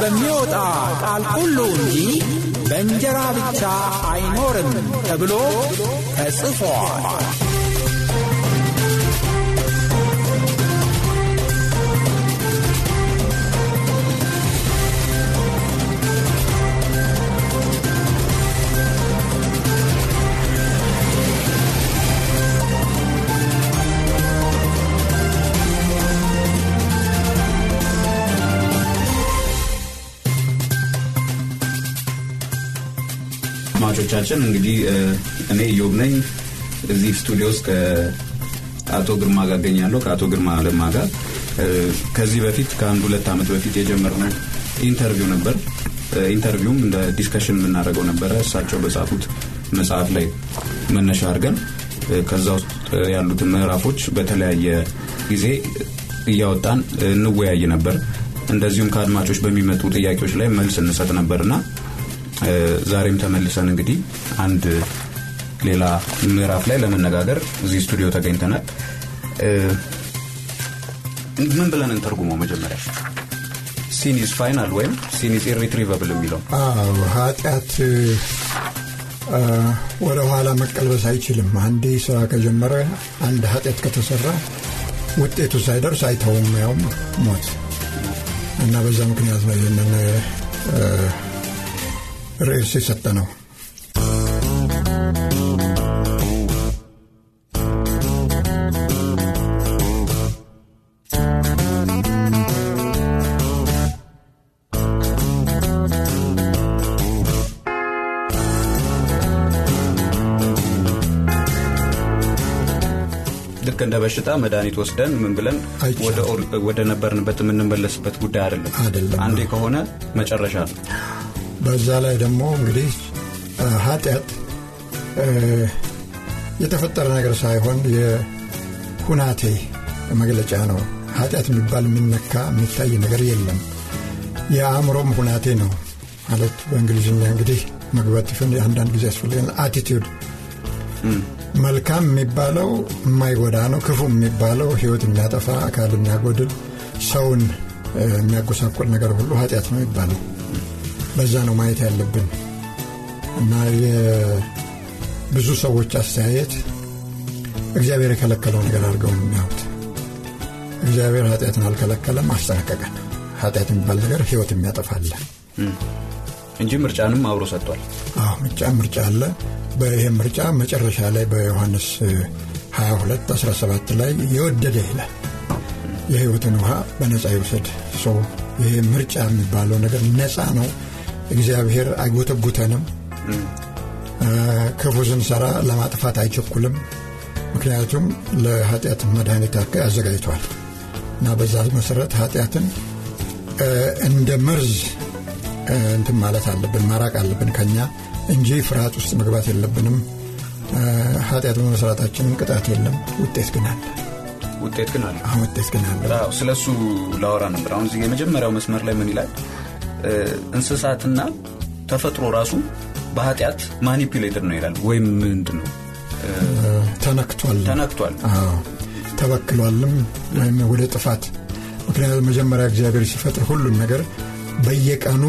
በሚወጣ ቃል ሁሉ እንጂ በእንጀራ ብቻ አይኖርም ተብሎ ተጽፏል። አድማጮቻችን እንግዲህ እኔ ኢዮብ ነኝ። እዚህ ስቱዲዮ ውስጥ ከአቶ ግርማ ጋር እገኛለሁ። ከአቶ ግርማ ለማ ጋር ከዚህ በፊት ከአንድ ሁለት ዓመት በፊት የጀመርነው interview ነበር። interview ም እንደ discussion የምናደርገው ነበረ። እሳቸው በጻፉት መጽሐፍ ላይ መነሻ አድርገን ከዛ ውስጥ ያሉትን ምዕራፎች በተለያየ ጊዜ እያወጣን እንወያይ ነበር። እንደዚሁም ከአድማጮች በሚመጡ ጥያቄዎች ላይ መልስ እንሰጥ ነበርና ዛሬም ተመልሰን እንግዲህ አንድ ሌላ ምዕራፍ ላይ ለመነጋገር እዚህ ስቱዲዮ ተገኝተናል። ምን ብለን እንተርጉመው? መጀመሪያ sin is final ወይም sin is irretrievable የሚለው ኃጢአት ወደ ኋላ መቀልበስ አይችልም። አንዴ ስራ ከጀመረ አንድ ኃጢአት ከተሰራ ውጤቱ ሳይደርስ አይተውም፣ ያውም ሞት እና በዛ ምክንያት ነው ይህንን ርዕስ የሰጠ ነው። ልክ እንደ በሽታ መድኃኒት ወስደን ምን ብለን ወደ ነበርንበት የምንመለስበት ጉዳይ አይደለም። አንዴ ከሆነ መጨረሻ ነው። በዛ ላይ ደግሞ እንግዲህ ኃጢአት የተፈጠረ ነገር ሳይሆን የሁናቴ መግለጫ ነው። ኃጢአት የሚባል የሚነካ የሚታይ ነገር የለም። የአእምሮም ሁናቴ ነው ማለት በእንግሊዝኛ እንግዲህ መግባት ይፍን አንዳንድ ጊዜ ያስፈልገን አቲቲዩድ መልካም የሚባለው የማይጎዳ ነው። ክፉ የሚባለው ሕይወት የሚያጠፋ አካል የሚያጎድል ሰውን የሚያጎሳቆል ነገር ሁሉ ኃጢአት ነው ይባላል። በዛ ነው ማየት ያለብን እና የብዙ ሰዎች አስተያየት እግዚአብሔር የከለከለው ነገር አድርገው የሚያዩት። እግዚአብሔር ኃጢአትን አልከለከለም፣ አስጠነቀቀን። ኃጢአት የሚባል ነገር ሕይወት የሚያጠፋለ እንጂ ምርጫንም አብሮ ሰጥቷል። ምርጫ ምርጫ አለ። በይህ ምርጫ መጨረሻ ላይ በዮሐንስ 22 17 ላይ የወደደ ይላል የሕይወትን ውሃ በነፃ ይውሰድ። ሰው ይሄ ምርጫ የሚባለው ነገር ነፃ ነው። እግዚአብሔር አይጎተጉተንም። ክፉ ስንሰራ ለማጥፋት አይቸኩልም። ምክንያቱም ለኃጢአት መድኃኒት አዘጋጅቷል እና በዛ መሰረት ኃጢአትን እንደ መርዝ እንትን ማለት አለብን፣ ማራቅ አለብን ከኛ እንጂ ፍርሃት ውስጥ መግባት የለብንም። ኃጢአት በመስራታችንም ቅጣት የለም፣ ውጤት ግን አለ። ውጤት ግን አለ። ውጤት ግን አለ። ስለ እሱ ላወራ ነበር። አሁን የመጀመሪያው መስመር ላይ ምን ይላል? እንስሳትና ተፈጥሮ ራሱ በኃጢአት ማኒፕሌትድ ነው ይላል። ወይም ምንድን ነው ተነክቷል፣ ተነክቷል፣ ተበክሏልም ወይም ወደ ጥፋት። ምክንያቱም መጀመሪያ እግዚአብሔር ሲፈጥር ሁሉን ነገር በየቀኑ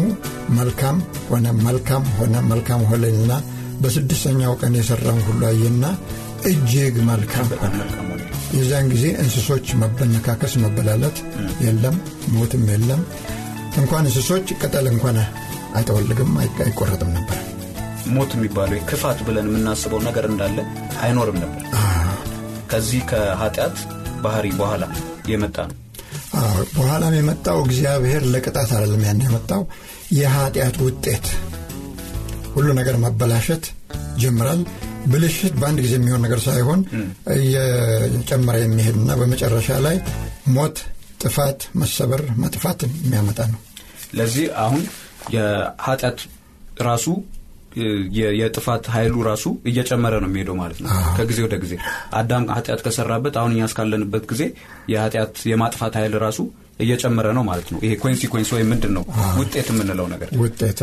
መልካም ሆነ መልካም ሆነ መልካም ሆነና በስድስተኛው ቀን የሰራውን ሁሉ አየና እጅግ መልካም ሆነ። የዚያን ጊዜ እንስሶች መበነካከስ፣ መበላለት የለም፣ ሞትም የለም። እንኳን እንስሶች ቅጠል እንኳን አይጠወልግም፣ አይቆረጥም ነበር። ሞት የሚባለው ክፋት ብለን የምናስበው ነገር እንዳለ አይኖርም ነበር። ከዚህ ከኃጢአት ባህሪ በኋላ የመጣ ነው። በኋላም የመጣው እግዚአብሔር ለቅጣት አይደለም ያን የመጣው የኃጢአት ውጤት ሁሉ ነገር መበላሸት ጀምራል። ብልሽት በአንድ ጊዜ የሚሆን ነገር ሳይሆን እየጨመረ የሚሄድና በመጨረሻ ላይ ሞት፣ ጥፋት፣ መሰበር፣ መጥፋትን የሚያመጣ ነው። ለዚህ አሁን የኃጢአት ራሱ የጥፋት ኃይሉ ራሱ እየጨመረ ነው የሚሄደው ማለት ነው። ከጊዜ ወደ ጊዜ አዳም ኃጢአት ከሰራበት አሁን እኛ እስካለንበት ጊዜ የኃጢአት የማጥፋት ኃይል ራሱ እየጨመረ ነው ማለት ነው። ይሄ consequence ወይም ምንድን ነው? ውጤት የምንለው ነገር። ውጤት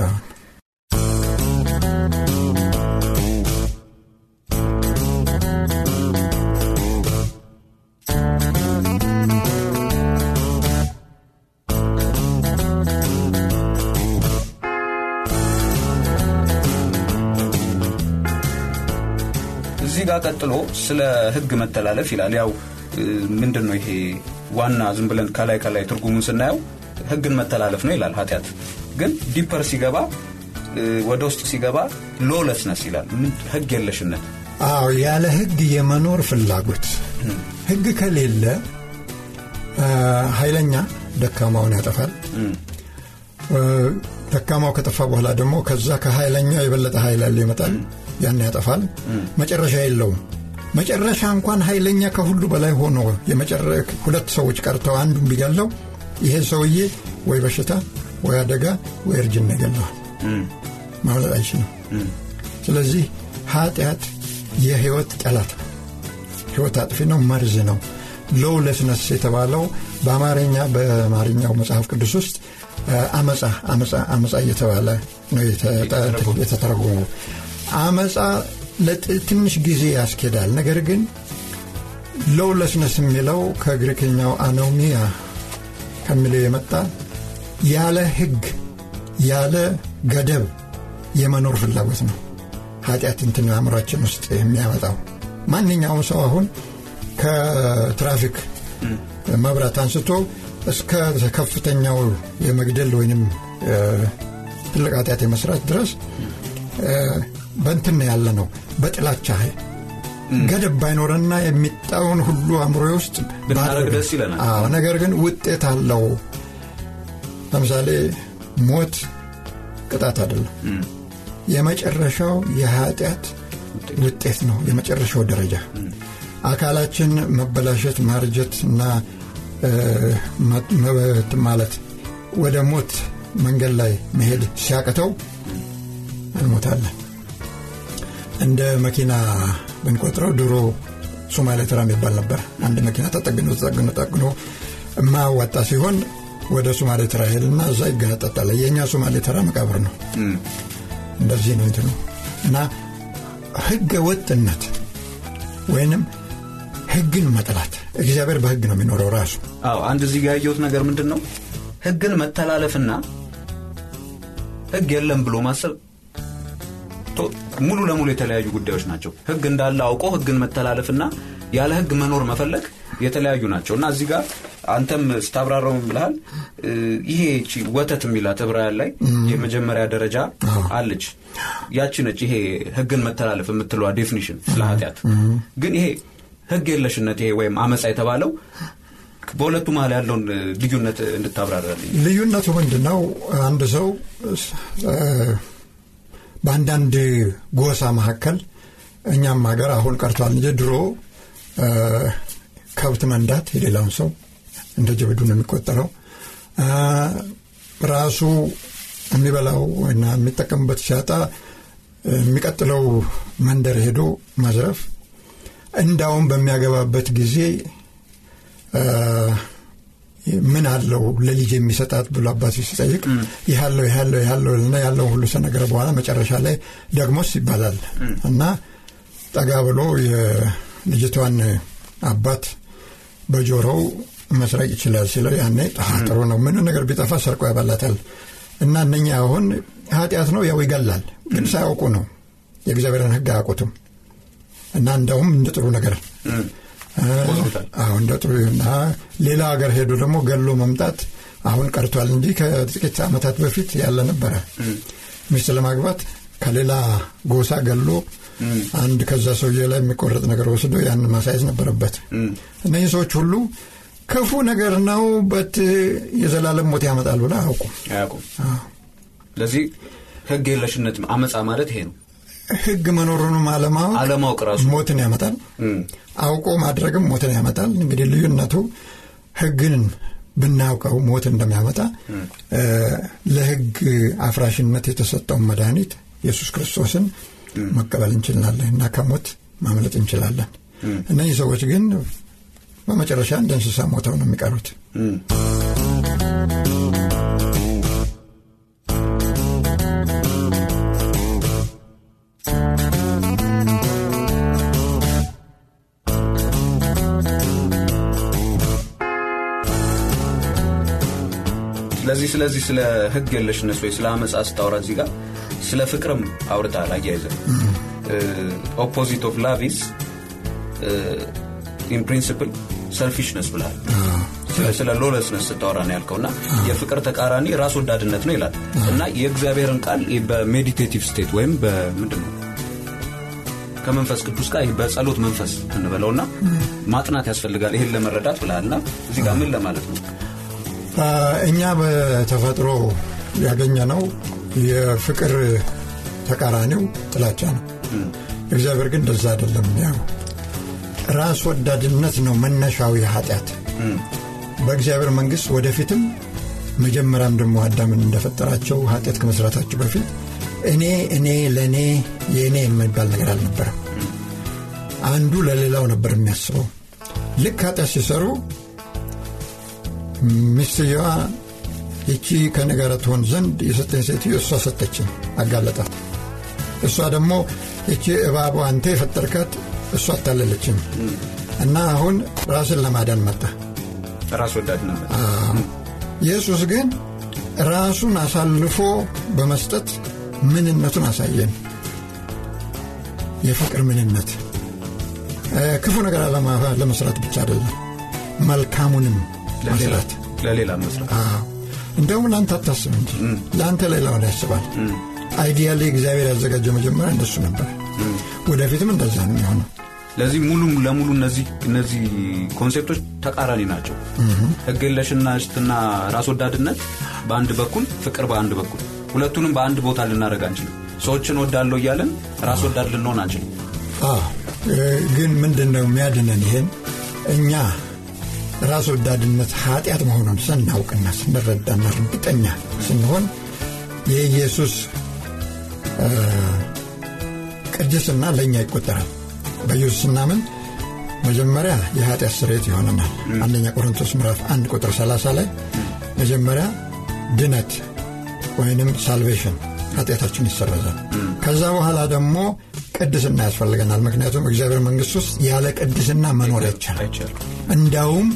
ቀጥሎ ስለ ህግ መተላለፍ ይላል። ያው ምንድን ነው ይሄ ዋና ዝም ብለን ከላይ ከላይ ትርጉሙን ስናየው ህግን መተላለፍ ነው ይላል ኃጢአት። ግን deeper ሲገባ ወደ ውስጥ ሲገባ lawlessness ይላል። ህግ የለሽነት? አዎ ያለ ህግ የመኖር ፍላጎት። ህግ ከሌለ ኃይለኛ ደካማውን ያጠፋል። ደካማው ከጠፋ በኋላ ደግሞ ከዛ ከኃይለኛው የበለጠ ኃይል ያለ ይመጣል። ያን ያጠፋል። መጨረሻ የለውም መጨረሻ እንኳን ኃይለኛ ከሁሉ በላይ ሆኖ ሁለት ሰዎች ቀርተው አንዱን ቢገለው ይሄ ሰውዬ ወይ በሽታ ወይ አደጋ ወይ እርጅና ይገለዋል ማምለጥ አይችልም። ስለዚህ ኃጢአት የህይወት ጠላት ነው። ህይወት አጥፊ ነው መርዝ ነው። ሎውለስነስ የተባለው በአማርኛ በአማርኛው መጽሐፍ ቅዱስ ውስጥ አመፃ አመፃ አመፃ እየተባለ ነው የተተረጎመው። አመፃ ለትንሽ ጊዜ ያስኬዳል። ነገር ግን lawlessness የሚለው ከግሪክኛው አኖሚያ ከሚለው የመጣ ያለ ህግ ያለ ገደብ የመኖር ፍላጎት ነው። ኃጢአት እንትን አእምሯችን ውስጥ የሚያመጣው። ማንኛውም ሰው አሁን ከትራፊክ መብራት አንስቶ እስከ ከፍተኛው የመግደል ወይንም ትልቅ ኃጢአት የመስራት ድረስ በንትን ያለ ነው በጥላቻ ገደብ ባይኖረና የሚጣውን ሁሉ አእምሮ ውስጥ ደስ ይለናል። ነገር ግን ውጤት አለው። ለምሳሌ ሞት ቅጣት አይደለም። የመጨረሻው የኃጢአት ውጤት ነው የመጨረሻው ደረጃ። አካላችን መበላሸት ማርጀት እና ማለት ወደ ሞት መንገድ ላይ መሄድ ሲያቅተው እንሞታለን እንደ መኪና ብንቆጥረው ድሮ ሶማሌ ተራ የሚባል ነበር። አንድ መኪና ተጠግኖ ተጠግኖ ጠግኖ የማያዋጣ ሲሆን ወደ ሶማሌ ተራ ሄድና እዛ ይገነጠጣል። የእኛ ሶማሌ ተራ መቃብር ነው። እንደዚህ ነው እንትኑ። እና ህገ ወጥነት ወይንም ህግን መጥላት እግዚአብሔር በህግ ነው የሚኖረው ራሱ። አዎ አንድ እዚህ ጋር ያየሁት ነገር ምንድን ነው ህግን መተላለፍና ህግ የለም ብሎ ማሰብ ሙሉ ለሙሉ የተለያዩ ጉዳዮች ናቸው። ህግ እንዳለ አውቆ ህግን መተላለፍና ያለ ህግ መኖር መፈለግ የተለያዩ ናቸው። እና እዚህ ጋር አንተም ስታብራራው ብልሃል ይሄ ወተት የሚላት ዕብራውያን ላይ የመጀመሪያ ደረጃ አለች። ያቺ ነች ይሄ ህግን መተላለፍ የምትለዋ definition ስለ ኃጢአት። ግን ይሄ ህግ የለሽነት ይሄ ወይም አመፃ የተባለው በሁለቱ መሀል ያለውን ልዩነት እንድታብራራልኝ። ልዩነቱ ምንድን ነው አንድ ሰው በአንዳንድ ጎሳ መካከል እኛም ሀገር አሁን ቀርቷል እንጂ ድሮ ከብት መንዳት የሌላውን ሰው እንደ ጀብዱ ነው የሚቆጠረው። ራሱ የሚበላው እና የሚጠቀምበት ሲያጣ የሚቀጥለው መንደር ሄዶ መዝረፍ እንዳውም በሚያገባበት ጊዜ ምን አለው ለልጅ የሚሰጣት ብሎ አባቱ ሲጠይቅ ይሃለው ይሃለው ይሃለው ና ያለውን ሁሉ ሰነገረ በኋላ መጨረሻ ላይ ደግሞስ ይባላል እና ጠጋ ብሎ የልጅቷን አባት በጆሮው መስረቅ ይችላል ሲለው ያኔ ጥሩ ነው ምን ነገር ቢጠፋ ሰርቆ ያበላታል እና እነኛ አሁን ኃጢአት ነው ያው ይገላል ግን ሳያውቁ ነው የእግዚአብሔርን ህግ አያውቁትም እና እንደውም እንደ ጥሩ ነገር አሁን እንደ ጥሩ እና ሌላ ሀገር ሄዶ ደግሞ ገሎ መምጣት አሁን ቀርቷል እንጂ ከጥቂት ዓመታት በፊት ያለ ነበረ። ሚስት ለማግባት ከሌላ ጎሳ ገሎ አንድ ከዛ ሰውዬ ላይ የሚቆረጥ ነገር ወስዶ ያን ማሳየት ነበረበት። እነዚህ ሰዎች ሁሉ ክፉ ነገር ነው በት የዘላለም ሞት ያመጣል ብለ አያውቁም። አያውቁም። ስለዚህ ህግ የለሽነት አመፃ ማለት ይሄ ነው ህግ መኖሩንም አለማወቅ አለማወቅ ራሱ ሞትን ያመጣል። አውቆ ማድረግም ሞትን ያመጣል። እንግዲህ ልዩነቱ ህግን ብናውቀው ሞት እንደሚያመጣ ለህግ አፍራሽነት የተሰጠውን መድኃኒት ኢየሱስ ክርስቶስን መቀበል እንችላለን እና ከሞት ማምለጥ እንችላለን። እነዚህ ሰዎች ግን በመጨረሻ እንደ እንስሳ ሞተው ነው የሚቀሩት። ስለዚህ ስለዚህ ስለ ህግ የለሽነት ወይ? ስለ አመፃ ስታወራ እዚህ ጋር ስለ ፍቅርም አውርተሃል አያይዘ opposite of love is in principle selfishness ብልሃል ስለ lawlessness ስታወራ ነው ያልከው እና የፍቅር ተቃራኒ ራስ ወዳድነት ነው ይላል። እና የእግዚአብሔርን ቃል በ meditative state ወይም በምንድን ነው? ከመንፈስ ቅዱስ ጋር በጸሎት መንፈስ እንበለውና ማጥናት ያስፈልጋል። ይህን ለመረዳት ብልሃልና እዚህ ጋር ምን ለማለት ነው እኛ በተፈጥሮ ያገኘ ነው የፍቅር ተቃራኒው ጥላቻ ነው። እግዚአብሔር ግን እንደዛ አይደለም። ያው ራስ ወዳድነት ነው መነሻዊ ኃጢአት። በእግዚአብሔር መንግሥት ወደፊትም መጀመሪያም ደግሞ አዳምን እንደፈጠራቸው ኃጢአት ከመስራታቸው በፊት እኔ እኔ ለእኔ የእኔ የሚባል ነገር አልነበረም። አንዱ ለሌላው ነበር የሚያስበው። ልክ ኃጢአት ሲሰሩ ሚስትየዋ ይቺ ከእኔ ጋር ትሆን ዘንድ የሰጠኝ ሴትዮ እሷ ሰጠችኝ፣ አጋለጣት። እሷ ደግሞ ይቺ እባቧ አንተ የፈጠርካት እሷ አታለለችኝ እና አሁን ራስን ለማዳን መጣ። ራስ ወዳድ ኢየሱስ ግን ራሱን አሳልፎ በመስጠት ምንነቱን አሳየን። የፍቅር ምንነት ክፉ ነገር ለመስራት ብቻ አይደለም፣ መልካሙንም ለሌላ መስራት እንደውም ለአንተ አታስብ እንጂ ለአንተ ሌላውን ያስባል። ideally እግዚአብሔር ያዘጋጀው መጀመሪያ እንደሱ ነበር። ወደፊትም እንደዛ ነው የሚሆነው። ለዚህ ሙሉ ለሙሉ እነዚህ concept ኦች ተቃራኒ ናቸው። ህግ የለሽነትና ራስ ወዳድነት በአንድ በኩል፣ ፍቅር በአንድ በኩል፣ ሁለቱንም በአንድ ቦታ ልናደርግ አንችልም። ሰዎችን ወዳለው እያለን ራስ ወዳድ ልንሆን አንችልም። ግን ምንድን ነው የሚያድነን? ይሄን እኛ ራስ ወዳድነት ኃጢአት መሆኑን ስናውቅና ስንረዳና እርግጠኛ ስንሆን የኢየሱስ ቅድስና ለእኛ ይቆጠራል። በኢየሱስ ስናምን መጀመሪያ የኃጢአት ስርየት ይሆነናል። አንደኛ ቆሮንቶስ ምዕራፍ አንድ ቁጥር 30 ላይ መጀመሪያ ድነት ወይንም ሳልቬሽን ኃጢአታችን ይሰረዛል። ከዛ በኋላ ደግሞ ቅድስና ያስፈልገናል። ምክንያቱም እግዚአብሔር መንግሥት ውስጥ ያለ ቅድስና መኖር አይቻልም። እንዳውም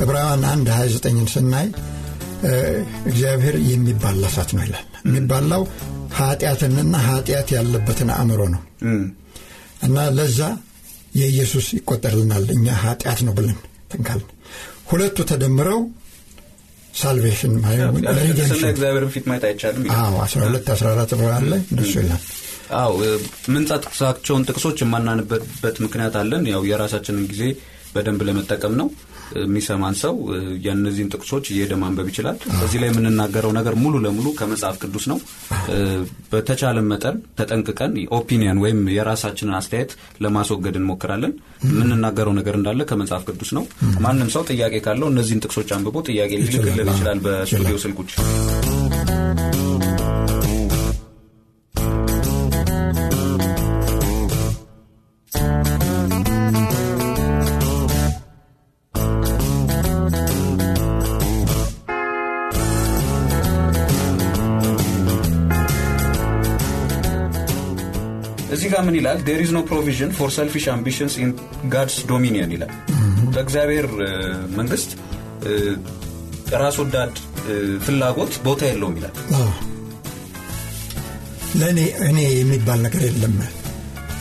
ዕብራውያን 1 29ን ስናይ እግዚአብሔር የሚባላ እሳት ነው ይላል። የሚባላው ኃጢአትንና ኃጢአት ያለበትን አእምሮ ነው እና ለዛ የኢየሱስ ይቆጠርልናል። እኛ ኃጢአት ነው ብለን ትንካልን። ሁለቱ ተደምረው ሳልቬሽን እግዚአብሔርን ፊት ማየት አይቻልም። 12 14 ብርሃን ላይ እንደሱ ይላል። አዎ ምንጠቅሳቸውን ጥቅሶች የማናንበት ምክንያት አለን። ያው የራሳችንን ጊዜ በደንብ ለመጠቀም ነው። የሚሰማን ሰው የእነዚህን ጥቅሶች እየሄደ ማንበብ ይችላል። እዚህ ላይ የምንናገረው ነገር ሙሉ ለሙሉ ከመጽሐፍ ቅዱስ ነው። በተቻለ መጠን ተጠንቅቀን ኦፒኒየን ወይም የራሳችንን አስተያየት ለማስወገድ እንሞክራለን። የምንናገረው ነገር እንዳለ ከመጽሐፍ ቅዱስ ነው። ማንም ሰው ጥያቄ ካለው እነዚህን ጥቅሶች አንብቦ ጥያቄ ሊልክልን ይችላል በስቱዲዮ ስልኮች። ጋር ምን ይላል? there is no provision for selfish ambitions in God's dominion ይላል። በእግዚአብሔር መንግስት ራስ ወዳድ ፍላጎት ቦታ የለውም ይላል። ለእኔ እኔ የሚባል ነገር የለም።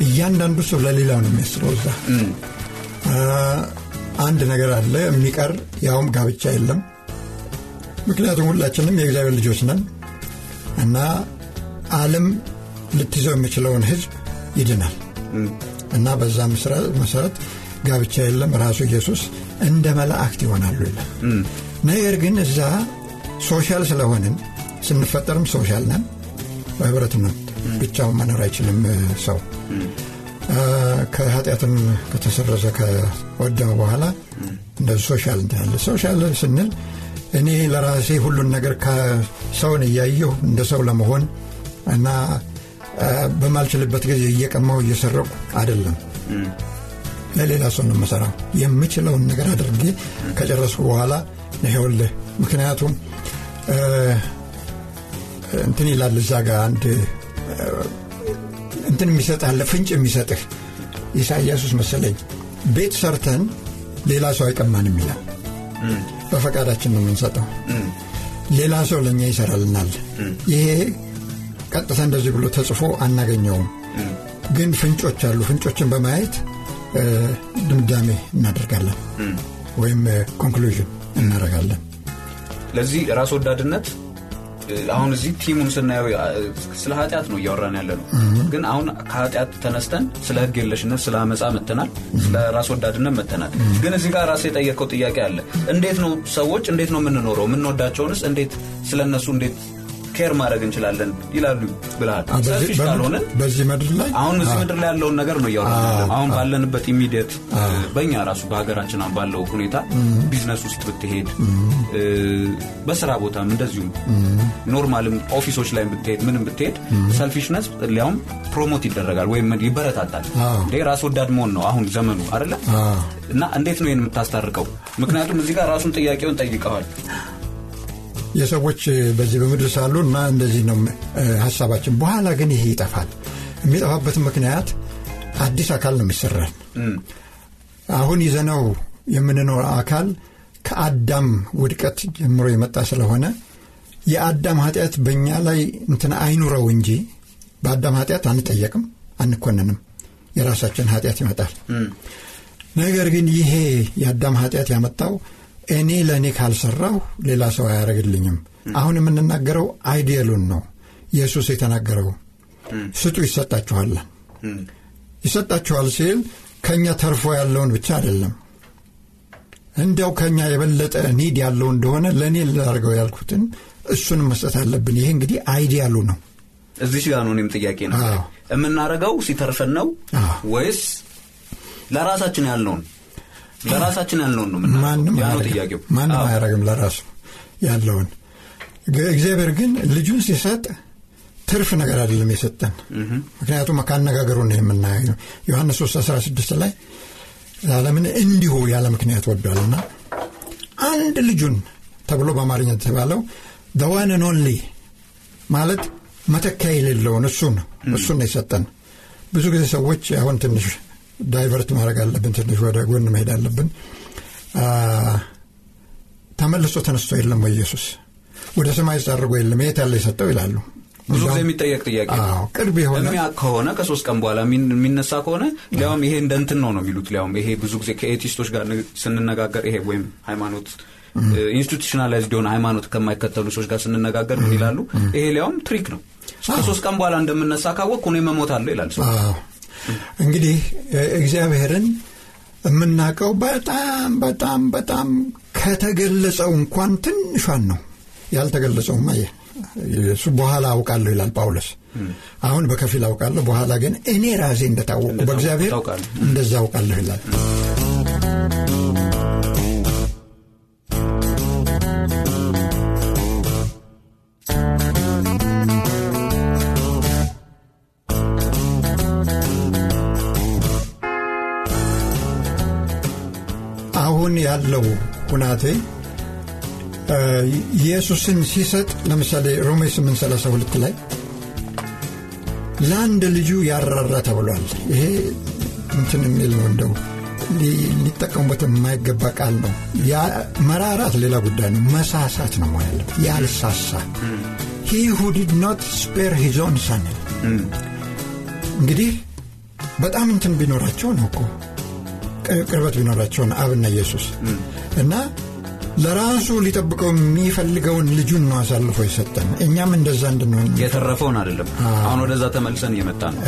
እያንዳንዱ ሰው ለሌላው ነው የሚያስበው። እዛ አንድ ነገር አለ የሚቀር ያውም ጋብቻ የለም። ምክንያቱም ሁላችንም የእግዚአብሔር ልጆች ነን እና ዓለም ልትይዘው የሚችለውን ህዝብ ይድናል እና በዛ መሰረት ጋብቻ የለም። ራሱ ኢየሱስ እንደ መላእክት ይሆናሉ ይላል። ነገር ግን እዛ social ስለሆንን ስንፈጠርም social ነን፣ በህብረት ነው ብቻውን መኖር አይችልም ሰው ከኃጢአትም ከተሰረዘ ከወደመ በኋላ እንደ social እንትናለ social ስንል እኔ ለራሴ ሁሉን ነገር ከሰውን እያየሁ እንደ ሰው ለመሆን እና በማልችልበት ጊዜ እየቀማው እየሰረቁ አይደለም። ለሌላ ሰው ነው የምሰራው። የምችለውን ነገር አድርጌ ከጨረስኩ በኋላ ይኸውልህ ምክንያቱም እንትን ይላል እዛ ጋር አንድ እንትን የሚሰጥህ ፍንጭ የሚሰጥህ ኢሳያሱስ መሰለኝ። ቤት ሰርተን ሌላ ሰው አይቀማንም ይላል። በፈቃዳችን ነው የምንሰጠው። ሌላ ሰው ለእኛ ይሰራልናል። ይሄ ቀጥታ እንደዚህ ብሎ ተጽፎ አናገኘውም። ግን ፍንጮች አሉ። ፍንጮችን በማየት ድምዳሜ እናደርጋለን። ወይም ኮንክሉዥን እናደርጋለን። ለዚህ ራስ ወዳድነት አሁን እዚህ ቲሙን ስናየው ስለ ኃጢአት ነው እያወራን ያለ ነው ግን አሁን ከኃጢአት ተነስተን ስለ ህግ የለሽነት ስለ አመፃ መተናል ስለ ራስ ወዳድነት መተናል ግን እዚህ ጋር ራስ የጠየቀው ጥያቄ አለ። እንዴት ነው ሰዎች እንዴት ነው የምንኖረው? የምንወዳቸውንስ እንዴት ስለ እነሱ እንዴት care ማድረግ እንችላለን ይላሉ ብልሃል selfish ካልሆነ በዚህ ምድር ላይ? አሁን እዚህ ምድር ላይ ያለውን ነገር ነው እያወራ አሁን ባለንበት immediate በእኛ ራሱ በሀገራችን ባለው ሁኔታ ቢዝነስ ውስጥ ብትሄድ በስራ ቦታም እንደዚሁም normal ም office ኦች ላይ ብትሄድ ምንም ብትሄድ selfishness ሊያውም promote ይደረጋል ወይም ይበረታታል። ራስ ወዳድ መሆን ነው አሁን ዘመኑ አይደለ? እና እንዴት ነው ይህን የምታስታርቀው? ምክንያቱም እዚህ ጋር ራሱን ጥያቄውን ጠይቀዋል የሰዎች በዚህ በምድር ሳሉ እና እንደዚህ ነው ሀሳባችን። በኋላ ግን ይሄ ይጠፋል። የሚጠፋበትን ምክንያት አዲስ አካል ነው የሚሰራል አሁን ይዘነው የምንኖር አካል ከአዳም ውድቀት ጀምሮ የመጣ ስለሆነ የአዳም ኃጢአት በእኛ ላይ እንትን አይኑረው እንጂ በአዳም ኃጢአት አንጠየቅም አንኮንንም የራሳችን ኃጢአት ይመጣል። ነገር ግን ይሄ የአዳም ኃጢአት ያመጣው እኔ ለእኔ ካልሰራሁ ሌላ ሰው አያደረግልኝም አሁን የምንናገረው አይዲየሉን ነው። ኢየሱስ የተናገረው ስጡ ይሰጣችኋል። ይሰጣችኋል ሲል ከእኛ ተርፎ ያለውን ብቻ አይደለም። እንዲያው ከእኛ የበለጠ need ያለው እንደሆነ ለእኔ ላርገው ያልኩትን እሱንም መስጠት አለብን። ይሄ እንግዲህ ideal ኡ ነው። እዚህ ጋር ነው እኔም ጥያቄ ነው። የምናደርገው ሲተርፈን ነው ወይስ ለራሳችን ያለውን ለራሳችን ያለውን ነው ማንም ጥያቄው። ማንም አያረግም ለራሱ ያለውን። እግዚአብሔር ግን ልጁን ሲሰጥ ትርፍ ነገር አይደለም የሰጠን። ምክንያቱም ካነጋገሩ ነው የምናየው። ዮሐንስ 3 16 ላይ ዓለምን እንዲሁ ያለ ምክንያት ወዷልና አንድ ልጁን ተብሎ በአማርኛ የተባለው the one and only ማለት መተኪያ የሌለውን እሱ ነው። እሱ ነው የሰጠን። ብዙ ጊዜ ሰዎች አሁን ትንሽ divert ማድረግ አለብን ትንሽ ወደ ጎን መሄድ አለብን። ተመልሶ ተነስቶ የለም ወይ ኢየሱስ? ወደ ሰማይ አርጎ የለም የት ያለ የሰጠው ይላሉ። ብዙ ጊዜ የሚጠየቅ ጥያቄ ቅርብ የሆነ ከሆነ ከሶስት ቀን በኋላ የሚነሳ ከሆነ ሊያውም ይሄ እንደ እንትን ነው ነው የሚሉት ሊያውም። ይሄ ብዙ ጊዜ ከ atheist ኦች ጋር ስንነጋገር ይሄ ወይም ሃይማኖት institutionalized የሆነ ሃይማኖት ከማይከተሉ ሰዎች ጋር ስንነጋገር ምን ይላሉ? ይሄ ሊያውም trick ነው። ከሶስት ቀን በኋላ እንደምነሳ ካወቅኩ እኔ መሞታለሁ ይላል ሰው እንግዲህ እግዚአብሔርን የምናውቀው በጣም በጣም በጣም ከተገለጸው እንኳን ትንሿን ነው። ያልተገለጸውማ እሱ በኋላ አውቃለሁ ይላል ጳውሎስ። አሁን በከፊል አውቃለሁ በኋላ ግን እኔ ራሴ እንደታወቁ በእግዚአብሔር እንደዛ አውቃለሁ ይላል አሁን ያለው ሁናቴ ኢየሱስን ሲሰጥ ለምሳሌ ሮሜ 832 ላይ ለአንድ ልጁ ያልራራ ተብሏል። ይሄ እንትን የሚል ነው እንደው ሊጠቀሙበት የማይገባ ቃል ነው። መራራት ሌላ ጉዳይ ነው። መሳሳት ነው ያለው ያልሳሳ። he who did not spare his own son እንግዲህ በጣም እንትን ቢኖራቸው ነው እኮ ቅርበት ቢኖራቸውን አብና ኢየሱስ እና ለራሱ ሊጠብቀው የሚፈልገውን ልጁን ነው አሳልፎ የሰጠን። እኛም እንደዛ እንድንሆን የተረፈውን አይደለም። አሁን ወደዛ ተመልሰን እየመጣ ነው።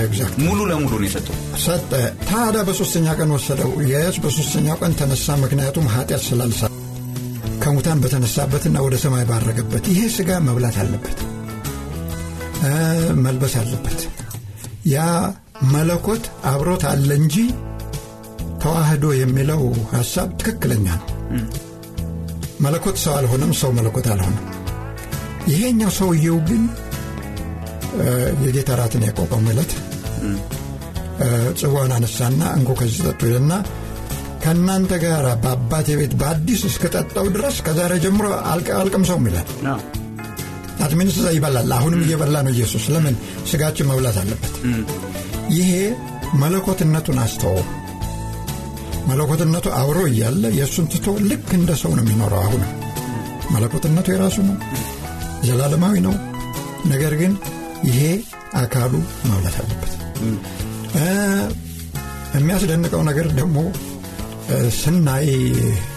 ሙሉ ለሙሉ ነው የሰጠው። ሰጠ። ታዲያ በሶስተኛ ቀን ወሰደው። የስ በሶስተኛው ቀን ተነሳ ምክንያቱም ኃጢአት ስላልሳ ከሙታን በተነሳበትና ወደ ሰማይ ባረገበት ይሄ ስጋ መብላት አለበት መልበስ አለበት። ያ መለኮት አብሮት አለ እንጂ ተዋህዶ የሚለው ሀሳብ ትክክለኛ ነው። መለኮት ሰው አልሆነም ሰው መለኮት አልሆነም። ይሄኛው ሰውየው ግን የጌታ ራትን ያቋቋሙ ዕለት ጽዋን አነሳና እንኮ ከዚህ ጠጡ ይልና ከእናንተ ጋር በአባቴ ቤት በአዲስ እስከጠጣው ድረስ ከዛሬ ጀምሮ አልቀምሰውም ይላል። አትሚንስ እዛ ይበላል። አሁንም እየበላ ነው ኢየሱስ። ለምን? ስጋችን መብላት አለበት። ይሄ መለኮትነቱን አስተወው መለኮትነቱ አብሮ እያለ የእሱን ትቶ ልክ እንደ ሰው ነው የሚኖረው አሁን። መለኮትነቱ የራሱ ነው ዘላለማዊ ነው። ነገር ግን ይሄ አካሉ መብላት አለበት። የሚያስደንቀው ነገር ደግሞ ስናይ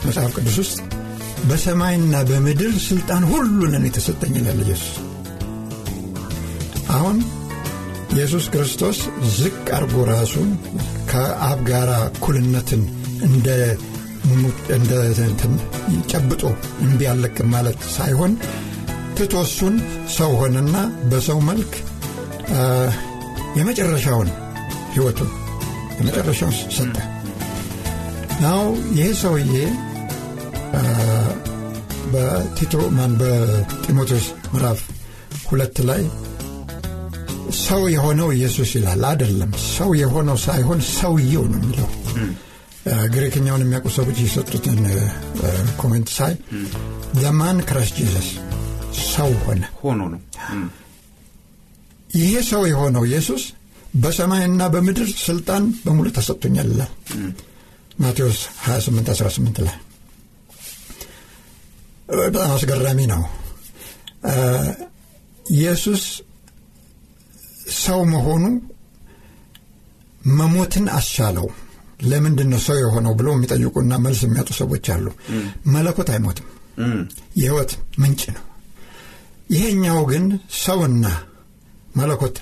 መጽሐፍ ቅዱስ ውስጥ በሰማይና በምድር ስልጣን ሁሉንን የተሰጠኝ ይላል ኢየሱስ። አሁን ኢየሱስ ክርስቶስ ዝቅ አርጎ ራሱን ከአብ ጋር እኩልነትን እንደ ጨብጦ እምቢ አለቅም ማለት ሳይሆን ትቶሱን ሰው ሆነና በሰው መልክ የመጨረሻውን ህይወቱን የመጨረሻውን ሰጠ። now ይህ ሰውዬ በቲቶ ማን በጢሞቴዎስ ምዕራፍ ሁለት ላይ ሰው የሆነው ኢየሱስ ይላል። አይደለም። ሰው የሆነው ሳይሆን ሰውየው ነው የሚለው። ግሪክኛውን የሚያውቁ ሰዎች የሰጡትን comment ሳይ the man Christ Jesus ሰው ሆነ። ሆኖ ነው። ይሄ ሰው የሆነው ኢየሱስ በሰማይና በምድር ስልጣን በሙሉ ተሰጥቶኛል ይላል። ማቴዎስ 28 18 ላይ። በጣም አስገራሚ ነው። ኢየሱስ ሰው መሆኑ መሞትን አስቻለው። ለምንድን ነው ሰው የሆነው ብለው የሚጠይቁና መልስ የሚያጡ ሰዎች አሉ። መለኮት አይሞትም። የህይወት ምንጭ ነው። ይሄኛው ግን ሰውና መለኮት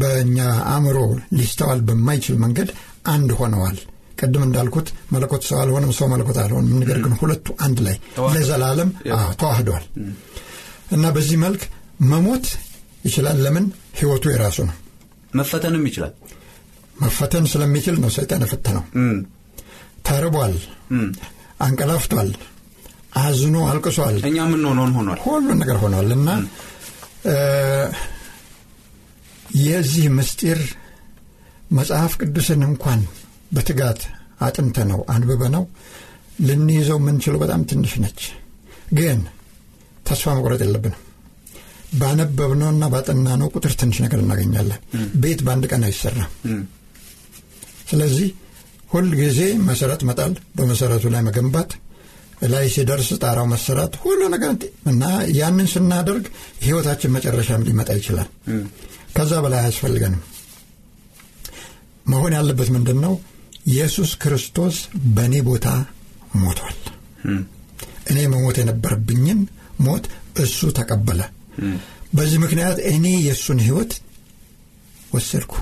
በእኛ አእምሮ ሊስተዋል በማይችል መንገድ አንድ ሆነዋል። ቅድም እንዳልኩት መለኮት ሰው አልሆነም ሰው መለኮት አልሆነም። ነገር ግን ሁለቱ አንድ ላይ ለዘላለም ተዋህደዋል። እና በዚህ መልክ መሞት ይችላል። ለምን? ህይወቱ የራሱ ነው። መፈተንም ይችላል። መፈተን ስለሚችል ነው ሰይጣን የፈተነው። ተርቧል። አንቀላፍቷል። አዝኖ አልቅሷል። እኛ የምንሆነውን ሆኗል? ሁሉን ነገር ሆኗል እና የዚህ ምስጢር መጽሐፍ ቅዱስን እንኳን በትጋት አጥንተ ነው አንብበ ነው ልንይዘው የምንችለው በጣም ትንሽ ነች። ግን ተስፋ መቁረጥ የለብንም ባነበብነውና ባጠናነው ቁጥር ትንሽ ነገር እናገኛለን። ቤት በአንድ ቀን አይሰራም። ስለዚህ ሁል ጊዜ መሰረት መጣል በመሰረቱ ላይ መገንባት ላይ ሲደርስ ጣራው መሰራት ሁሉ ነገር እና ያንን ስናደርግ ህይወታችን መጨረሻም ሊመጣ ይችላል። ከዛ በላይ አያስፈልገንም። መሆን ያለበት ምንድን ነው ኢየሱስ ክርስቶስ በእኔ ቦታ ሞቷል። እኔ መሞት የነበረብኝን ሞት እሱ ተቀበለ በዚህ ምክንያት እኔ የእሱን ህይወት ወሰድኩ።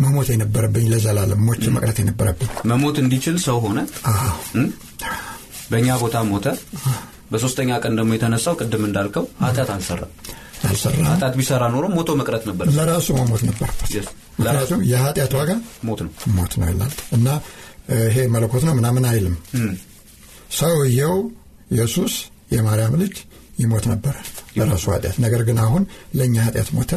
መሞት የነበረብኝ ለዘላለም ሞች መቅረት የነበረብኝ። መሞት እንዲችል ሰው ሆነ? በእኛ ቦታ ሞተ? በሶስተኛ ቀን ደግሞ የተነሳው ቅድም እንዳልከው ኃጢአት አልሰራ አልሰራ ኃጢአት ቢሰራ ኖሮ ሞቶ መቅረት ነበር። ለራሱ መሞት ነበረበት። ምክንያቱም የኃጢአት ዋጋ ሞት ነው። ሞት ነው ይላል። እና ይሄ መለኮት ነው ምናምን አይልም። ሰውየው ኢየሱስ የማርያም ልጅ ይሞት ነበረ ለራሱ ኃጢአት። ነገር ግን አሁን ለእኛ ኃጢአት ሞተ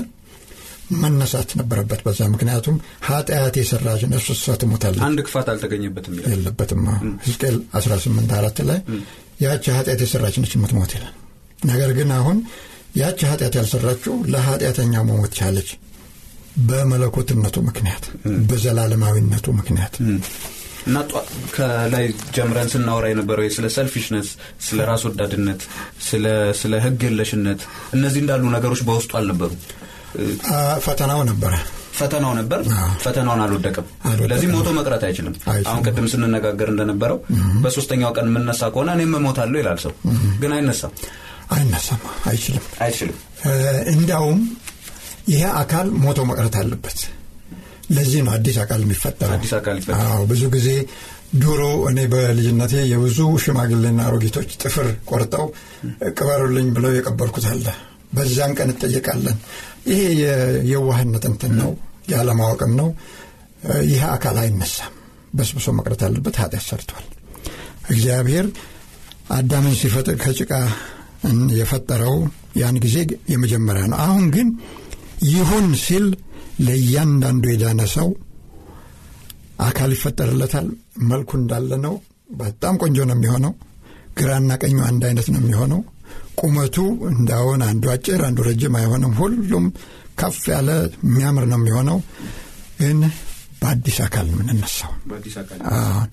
መነሳት ነበረበት በዛ ምክንያቱም ኃጢአት የሰራች ነፍስ እሷ ትሞታለች። አንድ ክፋት አልተገኘበትም የለበትም። ሕዝቅኤል 18 አራት ላይ ያቺ ኃጢአት የሰራች ነች የምትሞት ይላል። ነገር ግን አሁን ያቺ ኃጢአት ያልሰራችው ለኃጢአተኛው መሞት ቻለች። በመለኮትነቱ ምክንያት በዘላለማዊነቱ ምክንያት እና ከላይ ጀምረን ስናወራ የነበረው ስለ ሰልፊሽነስ ስለ ራስ ወዳድነት ስለ ህግ የለሽነት እነዚህ እንዳሉ ነገሮች በውስጡ አልነበሩ ፈተናው ነበረ። ፈተናው ነበር። ፈተናውን አልወደቅም ለዚህ ሞቶ መቅረት አይችልም። አሁን ቅድም ስንነጋገር እንደነበረው በሶስተኛው ቀን የምነሳ ከሆነ እኔም እሞታለሁ ይላል ሰው። ግን አይነሳም። አይነሳም አይችልም። አይችልም። እንዲያውም ይሄ አካል ሞቶ መቅረት አለበት ለዚህ ነው አዲስ አካል የሚፈጠረው አዲስ አካል ይፈጠራል አዎ ብዙ ጊዜ ድሮ እኔ በልጅነቴ የብዙ ሽማግሌና አሮጊቶች ጥፍር ቆርጠው ቅበሩልኝ ብለው የቀበርኩት አለ በዛን ቀን እጠየቃለን። ይሄ የዋህነት እንትን ነው፣ ያለማወቅም ነው። ይህ አካል አይነሳም። በስብሶ መቅረት አለበት። ኃጢአት ሰርቷል። እግዚአብሔር አዳምን ሲፈጥር ከጭቃ የፈጠረው ያን ጊዜ የመጀመሪያ ነው። አሁን ግን ይሁን ሲል ለእያንዳንዱ የዳነ ሰው አካል ይፈጠርለታል። መልኩ እንዳለ ነው። በጣም ቆንጆ ነው የሚሆነው። ግራና ቀኙ አንድ አይነት ነው የሚሆነው። ቁመቱ እንዳሆን አንዱ አጭር አንዱ ረጅም አይሆንም። ሁሉም ከፍ ያለ የሚያምር ነው የሚሆነው። ግን በአዲስ አካል የምንነሳው አሁን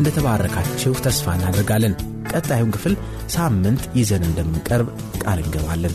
እንደተባረካችሁ ተስፋ እናደርጋለን። ቀጣዩን ክፍል ሳምንት ይዘን እንደምንቀርብ ቃል እንገባለን።